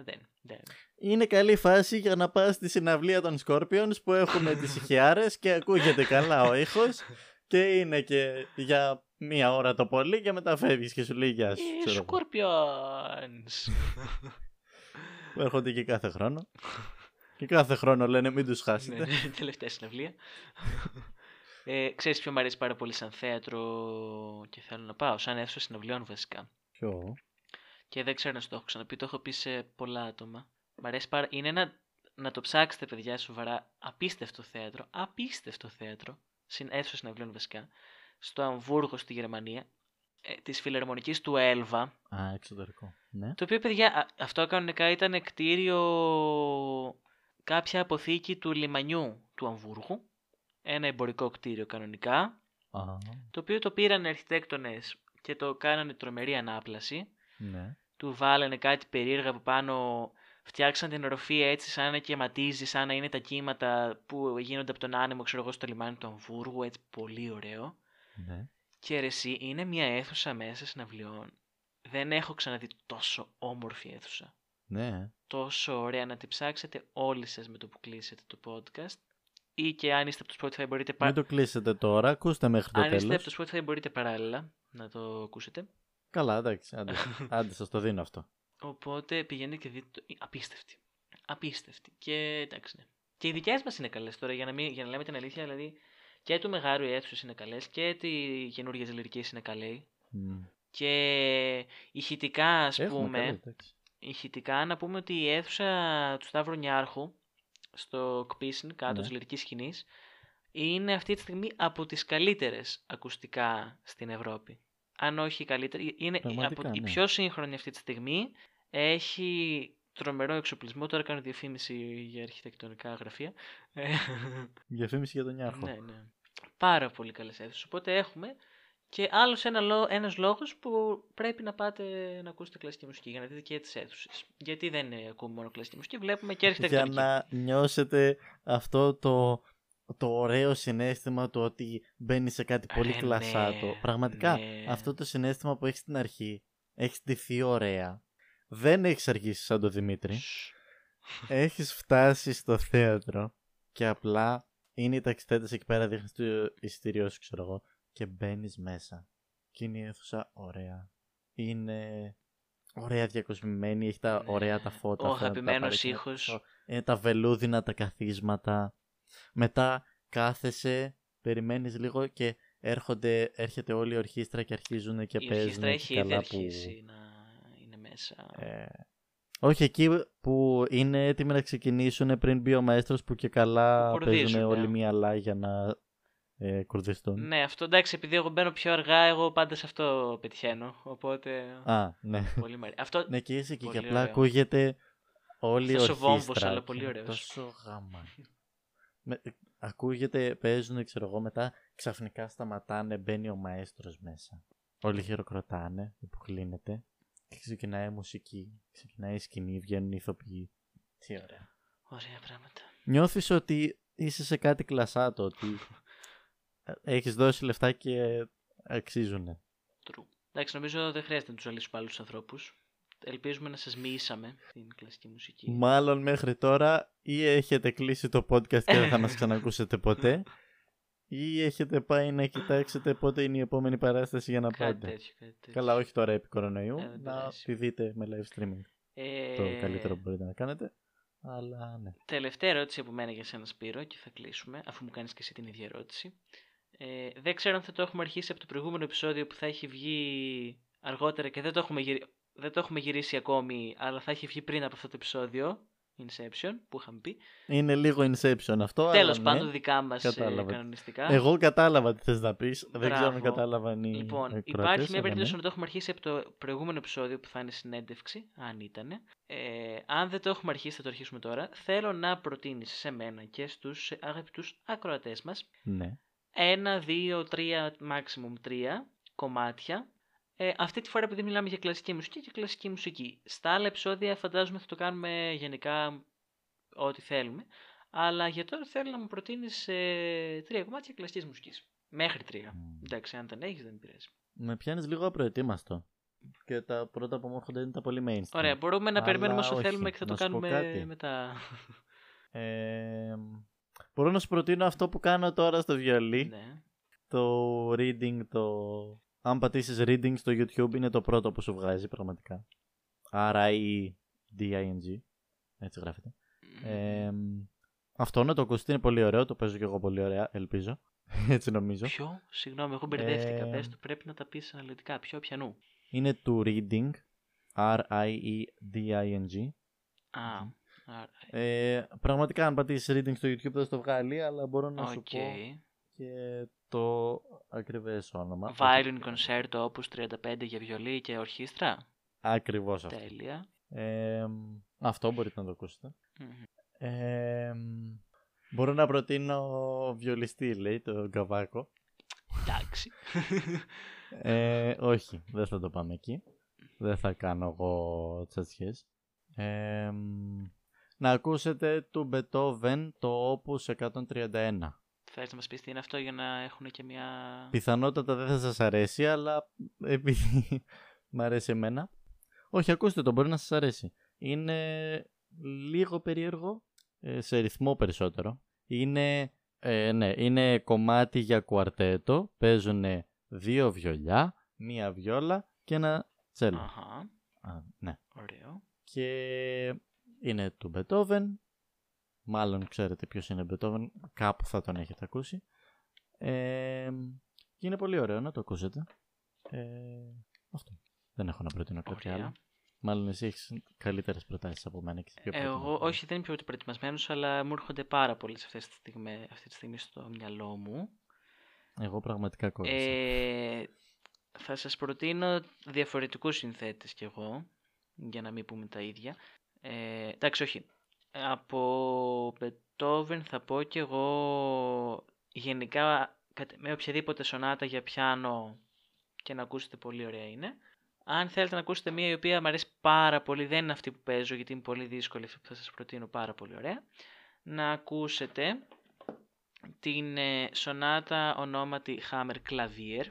δεν. δεν. Είναι καλή φάση για να πας στη συναυλία των Scorpions που έχουν (laughs) τις ηχιάρες και ακούγεται καλά ο ήχος και είναι και για μία ώρα το πολύ και μετά φεύγεις και σου λέει γεια σου. Ε, ξέρω εγώ. Scorpions. (laughs) Που έρχονται και κάθε χρόνο. και κάθε χρόνο λένε μην τους ναι, χάσετε. ναι, τελευταία συναυλία. (laughs) ε, ξέρεις ποιο μου αρέσει πάρα πολύ σαν θέατρο και θέλω να πάω, σαν αίθουσα συναυλιών βασικά. Ποιο; Και δεν ξέρω να σου το έχω ξαναπεί, το έχω πει σε πολλά άτομα. Μ' αρέσει πάρα... Είναι ένα, να το ψάξετε παιδιά σοβαρά, απίστευτο θέατρο, απίστευτο θέατρο, συν αίθουσα συναυλίων βασικά, στο Αμβούργο στη Γερμανία, ε, της φιλαρμονικής του Έλβα, Α, εξωτερικό. Ναι. το οποίο παιδιά, α, αυτό κανονικά ήταν κτίριο κάποια αποθήκη του λιμανιού του Αμβούργου, ένα εμπορικό κτίριο κανονικά, Α, το οποίο το πήραν αρχιτέκτονες και το κάνανε τρομερή ανάπλαση, ναι. του βάλανε κάτι περίεργα από πάνω, φτιάξαν την οροφή έτσι σαν να κυματίζει, σαν να είναι τα κύματα που γίνονται από τον άνεμο, ξέρω εγώ, στο λιμάνι του Αμβούργου, έτσι πολύ ωραίο. ναι. Και ρε εσύ, είναι μια αίθουσα μέσα συναυλιών. Δεν έχω ξαναδεί τόσο όμορφη αίθουσα. Ναι. Τόσο ωραία να τη ψάξετε όλοι σας με το που κλείσετε το podcast. Ή και αν είστε από το Spotify μπορείτε, πα... Μην το κλείσετε τώρα, ακούστε μέχρι το αν είστε τέλος. από το Spotify μπορείτε παράλληλα να το ακούσετε. Καλά, εντάξει, άντε, (laughs) άντε σας το δίνω αυτό. Οπότε πηγαίνετε και δείτε το. Απίστευτη. Απίστευτη. Και εντάξει, ναι. Και οι δικές μας είναι καλές τώρα, για να, μην, για να λέμε την αλήθεια. Δηλαδή και του Μεγάρου οι αίθουσες είναι καλές και οι καινούργιε λυρικέ είναι καλέ. Μμ. Και ηχητικά, ας Έχουμε πούμε. καλά, εντάξει. ηχητικά να πούμε ότι η αίθουσα του Σταύρου Νιάρχου στο Κπίσιν, κάτω Ναι. της λυρικής σκηνής, είναι αυτή τη στιγμή από τις καλύτερες ακουστικά στην Ευρώπη. Αν όχι η καλύτερη, είναι Πραγματικά, από η ναι. πιο σύγχρονη αυτή τη στιγμή. Έχει τρομερό εξοπλισμό, τώρα κάνω διαφήμιση για αρχιτεκτονικά γραφεία. Ε, Διαφήμιση για τον Νιάρχο. ναι, ναι. Πάρα πολύ καλές αίθουσες. Οπότε έχουμε και άλλος ένα, λό- ένας λόγος που πρέπει να πάτε να ακούσετε κλασική μουσική για να δείτε και τις αίθουσες. Γιατί δεν ε, ακούμε μόνο κλασική μουσική, βλέπουμε και για αρχιτεκτονική. να νιώσετε αυτό το, το ωραίο συνέστημα του ότι μπαίνει σε κάτι πολύ Ρε, κλασάτο. ναι, Πραγματικά ναι. αυτό το συνέστημα που έχεις στην αρχή έχεις στηθεί ωραία. Δεν έχεις αρχίσει σαν τον Δημήτρη. Σσ. Έχεις φτάσει στο θέατρο και απλά είναι οι ταξιτέτες εκεί πέρα, δείχνεις το εισιτήριό σου, ξέρω εγώ, και μπαίνεις μέσα. Και είναι η αίθουσα ωραία. Είναι ωραία διακοσμημένη, έχει τα Ναι. ωραία τα φώτα. Ο αυτά, τα αγαπημένος παρέκκλα, ήχος. το- Είναι τα βελούδινα τα καθίσματα. Μετά κάθεσαι, περιμένεις λίγο και έρχονται, έρχεται όλη η ορχήστρα και αρχίζουν και Η παίζουν ορχήστρα και έχει ήδη καλά που... αρχίσει να είναι μέσα. Ε, όχι εκεί που είναι έτοιμοι να ξεκινήσουν πριν μπει ο μαέστρος που και καλά Που κουρδίζουν, παίζουν όλοι ναι. μία λά για να ε, κουρδιστούν. Ναι, αυτό εντάξει, επειδή εγώ μπαίνω πιο αργά, εγώ πάντα σε αυτό πετυχαίνω. Οπότε. Α, ναι. Πολύ μ' αρέσει. Αυτό ναι, και είσαι εκεί και Πολύ απλά ωραίο. ακούγεται όλη η Αυτός ο ορχήστρα. βόμβος, αλλά και πολύ ωραίος. Τόσο γάμα. Με, ακούγεται, παίζουν, ξέρω εγώ, μετά ξαφνικά σταματάνε, μπαίνει ο μαέστρος μέσα. Όλοι χειροκροτάνε, υποκλίνεται και ξεκινάει η μουσική, ξεκινάει η σκηνή, βγαίνουν οι ηθοποιοί. Τι ωραία. ωραία πράγματα. Νιώθεις ότι είσαι σε κάτι κλασάτο, ότι (laughs) έχεις δώσει λεφτά και αξίζουνε. True. Εντάξει, νομίζω δεν χρειάζεται να τους ζαλίσουμε άλλου ανθρώπους. Ελπίζουμε να σας μοιήσαμε την κλασική μουσική. Μάλλον μέχρι τώρα ή έχετε κλείσει το podcast και δεν θα μας (laughs) ξανακούσετε ποτέ ή έχετε πάει να κοιτάξετε πότε είναι η επόμενη παράσταση για να κάτι πάτε. τέτοιο, κάτι τέτοιο. Καλά, όχι τώρα επί κορονοϊού, Ε, δεν να πειράζει. τη δείτε με live streaming. Ε, Το καλύτερο που μπορείτε να κάνετε. Αλλά ναι. Τελευταία ερώτηση από μένα για σένα Σπύρο και θα κλείσουμε, αφού μου κάνεις και εσύ την ίδια ερώτηση. Ε, δεν ξέρω αν θα το έχουμε αρχίσει από το προηγούμενο επεισόδιο που θα έχει βγει αργότερα και δεν το έχουμε, γυρι... δεν το έχουμε γυρίσει ακόμη, αλλά θα έχει βγει πριν από αυτό το επεισόδιο. Inception που είχαμε πει. Είναι λίγο Inception αυτό. Τέλος αλλά πάντων, ναι. δικά μας κατάλαβα. κανονιστικά. Εγώ κατάλαβα τι θες να πεις. Δεν ξέρω αν Μπράβο. κατάλαβαν οι Λοιπόν, ακροατές, υπάρχει μια αλλά περίπτωση ναι. να το έχουμε αρχίσει από το προηγούμενο επεισόδιο που θα είναι συνέντευξη, αν ήταν. Ε, αν δεν το έχουμε αρχίσει, θα το αρχίσουμε τώρα. Θέλω να προτείνεις σε μένα και στους αγαπητούς ακροατές μας Ναι. Ένα, δύο, τρία, maximum τρία κομμάτια. Ε, αυτή τη φορά επειδή μιλάμε για κλασική μουσική και κλασική μουσική. Στα άλλα επεισόδια φαντάζομαι θα το κάνουμε γενικά ό,τι θέλουμε. Αλλά για τώρα θέλω να μου προτείνεις ε, τρία κομμάτια κλασικής μουσικής. Μέχρι τρία. Μμμ. Εντάξει, αν δεν έχεις δεν πειράζει. Με πιάνεις λίγο απροετοίμαστο. Και τα πρώτα που μου έρχονται είναι τα πολύ mainstream. Ωραία, μπορούμε να Αλλά περιμένουμε όσο όχι. θέλουμε και θα Να το σου πω κάνουμε κάτι. μετά. Ε, μπορώ να σου προτείνω αυτό που κάνω τώρα στο βιολί. ναι. Το reading, το... Αν πατήσεις reading στο YouTube είναι το πρώτο που σου βγάζει πραγματικά. R-I-D-I-N-G. Έτσι γράφεται. Ε, αυτό να το ακουστεί είναι πολύ ωραίο. Το παίζω και εγώ πολύ ωραία, ελπίζω. (laughs) Έτσι νομίζω. Ποιο, συγγνώμη, εγώ μπερδεύτηκα. Ε, Πες το, πρέπει να τα πεις αναλυτικά. Ποιο, ποιανού. Είναι του Rieding. R-I-E-D-I-N-G. Α, άρα, Ε, πραγματικά αν πατήσεις Rieding στο YouTube θα στο βγάλει, αλλά μπορώ να σου οκ. πω και το ακριβές όνομα. Violin Concerto Opus 35 για βιολί και ορχήστρα. Ακριβώς αυτό. Τέλεια. Ε, αυτό μπορείτε να το ακούσετε. Μμμ. Ε, μπορώ να προτείνω βιολιστή, λέει, το Γκαβάκο. Εντάξει. Ε, όχι, δεν θα το πάμε εκεί. Δεν θα κάνω εγώ τσατσιές. Ε, να ακούσετε του Beethoven το Opus 131. Θες να μας πεις τι είναι αυτό για να έχουν και μια... Πιθανότατα δεν θα σας αρέσει, αλλά επειδή (laughs) μ' αρέσει εμένα. Όχι, ακούστε το, μπορεί να σας αρέσει. Είναι λίγο περίεργο, ε, σε ρυθμό περισσότερο. Είναι, ε, ναι, είναι κομμάτι για κουαρτέτο, παίζουν δύο βιολιά, μία βιόλα και ένα τσέλο. Αχα, Α, ναι. ωραίο. Και είναι του Beethoven. Μάλλον ξέρετε ποιος είναι Beethoven. Κάπου θα τον έχετε ακούσει. Ε, και είναι πολύ ωραίο να το ακούσετε. Ε, αυτό. Δεν έχω να προτείνω κάτι Ωραία. άλλο. Μάλλον εσύ έχεις καλύτερες προτάσεις από μένα και πιο Εγώ, προετοιμασμένος. όχι, δεν είμαι πιο προετοιμασμένος, αλλά μου έρχονται πάρα πολλές αυτές τη στιγμή, αυτή τη στιγμή στο μυαλό μου. Εγώ πραγματικά κόλλησα. Ε, θα σας προτείνω διαφορετικούς συνθέτες κι εγώ, για να μην πούμε τα ίδια. Ε, εντάξει, όχι. Από Beethoven θα πω κι εγώ γενικά κατ- με οποιαδήποτε σονάτα για πιάνο και να ακούσετε πολύ ωραία είναι. Αν θέλετε να ακούσετε μία η οποία μου αρέσει πάρα πολύ, δεν είναι αυτή που παίζω γιατί είναι πολύ δύσκολη αυτή που θα σας προτείνω πάρα πολύ ωραία, να ακούσετε την ε, σονάτα ονόματι Hammer Clavier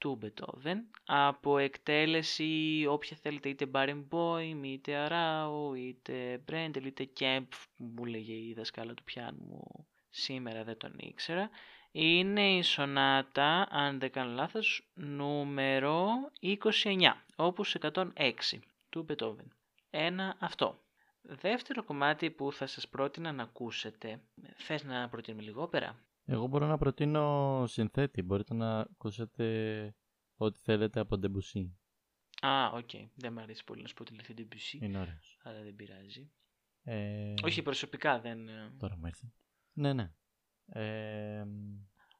του Beethoven από εκτέλεση όποια θέλετε είτε Barenboim είτε Αράου είτε Brendel είτε Kempf που μου λέγε η δασκάλα του πιάνου μου σήμερα δεν τον ήξερα είναι η σονάτα αν δεν κάνω λάθος νούμερο 29 όπως 106 του Beethoven ένα αυτό Δεύτερο κομμάτι που θα σας πρότεινα να ακούσετε. Θες να προτείνουμε λιγότερα. Εγώ μπορώ να προτείνω συνθέτη. Μπορείτε να ακούσετε ό,τι θέλετε από Debussy. Α, οκ. Δεν μου αρέσει πολύ να σου πω την αλήθεια Debussy, Είναι ωραίος. αλλά δεν πειράζει. Ε, Όχι, προσωπικά δεν... ε, Τώρα μου ήρθε. Ναι, ναι. Ε,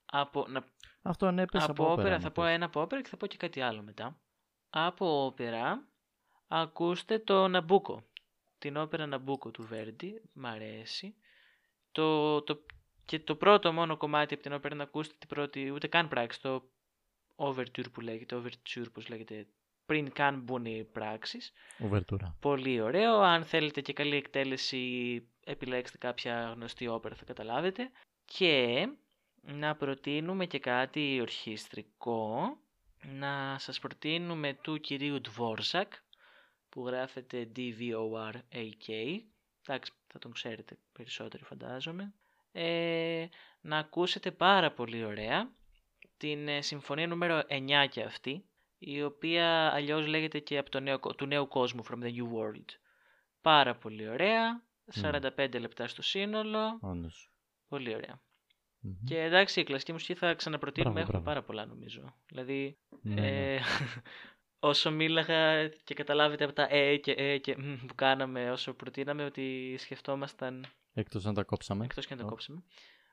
Από, να, αυτό ναι, πες από όπερα, άμα θα πω θες. ένα από όπερα και θα πω και κάτι άλλο μετά. Από όπερα ακούστε το Ναμπούκο. Την όπερα Ναμπούκο του Βέρντι. Μ' αρέσει. Το, το, και το πρώτο μόνο κομμάτι από την όπερα να ακούσετε την πρώτη, ούτε καν πράξη, το overture που λέγεται, overture πώς λέγεται, πριν καν μπουν οι πράξεις. Ουβερτούρα. Πολύ ωραίο. Αν θέλετε και καλή εκτέλεση, επιλέξτε κάποια γνωστή όπερα, θα καταλάβετε. Και να προτείνουμε και κάτι ορχιστρικό. Να σας προτείνουμε του κυρίου Dvorak, που γράφεται D-V-O-R-A-K. Εντάξει, θα τον ξέρετε περισσότερο φαντάζομαι. Ε, να ακούσετε πάρα πολύ ωραία την ε, συμφωνία νούμερο 9 και αυτή, η οποία αλλιώς λέγεται και από το νέο, κο- του νέου κόσμου, From the New World. Πάρα πολύ ωραία, 45 λεπτά στο σύνολο, Όντως. πολύ ωραία. Μμμ. Και εντάξει, η κλασική μουσική θα ξαναπροτείνουμε, Μπράβο, έχουμε μπράβο. πάρα πολλά νομίζω. Δηλαδή, Ναι, ναι. ε, (laughs) όσο μίλαγα και καταλάβετε από τα ε και ε και μ που κάναμε όσο προτείναμε ότι σκεφτόμασταν, Εκτός να τα κόψαμε. εκτός και να το Ω. κόψουμε,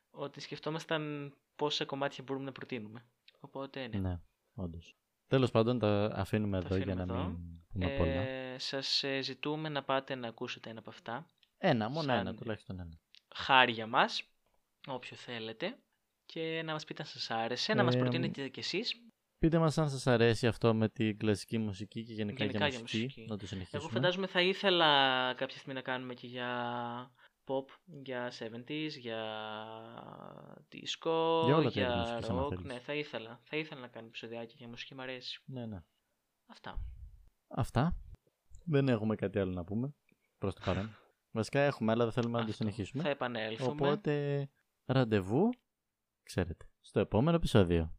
ότι σκεφτόμασταν πόσα κομμάτια μπορούμε να προτείνουμε. Οπότε, ναι. Ναι, όντως. Τέλος πάντων, τα αφήνουμε Τα εδώ για να αφήνουμε εδώ. μην πούμε πολλά. Ε, σας ε, ζητούμε να πάτε να ακούσετε ένα από αυτά. Ένα, μόνο σαν- ένα, τουλάχιστον ένα. Χάρη για μας, όποιο θέλετε. Και να μας πείτε αν σας άρεσε, να μας Ε, προτείνετε κι εσείς. Πείτε μας αν σας αρέσει αυτό με την κλασική μουσική και γενικά, Γενικά για, για μουσική, μουσική. να το συνεχίσουμε. Εγώ φαντάζομαι θα ήθελα κάποια στιγμή να κάνουμε και για pop, για 70s, για disco, Για όλα τα είδη για μουσικής, άμα rock. θέλεις. Ναι, θα ήθελα. Θα ήθελα να κάνω επεισοδιάκι για μουσική, μου αρέσει. Ναι, ναι. Αυτά. Αυτά. Δεν έχουμε κάτι άλλο να πούμε προς το παρόν. (laughs) Βασικά έχουμε, αλλά δεν θέλουμε να το Αυτό. συνεχίσουμε. Θα επανέλθουμε. Οπότε, ραντεβού, ξέρετε, στο επόμενο επεισόδιο.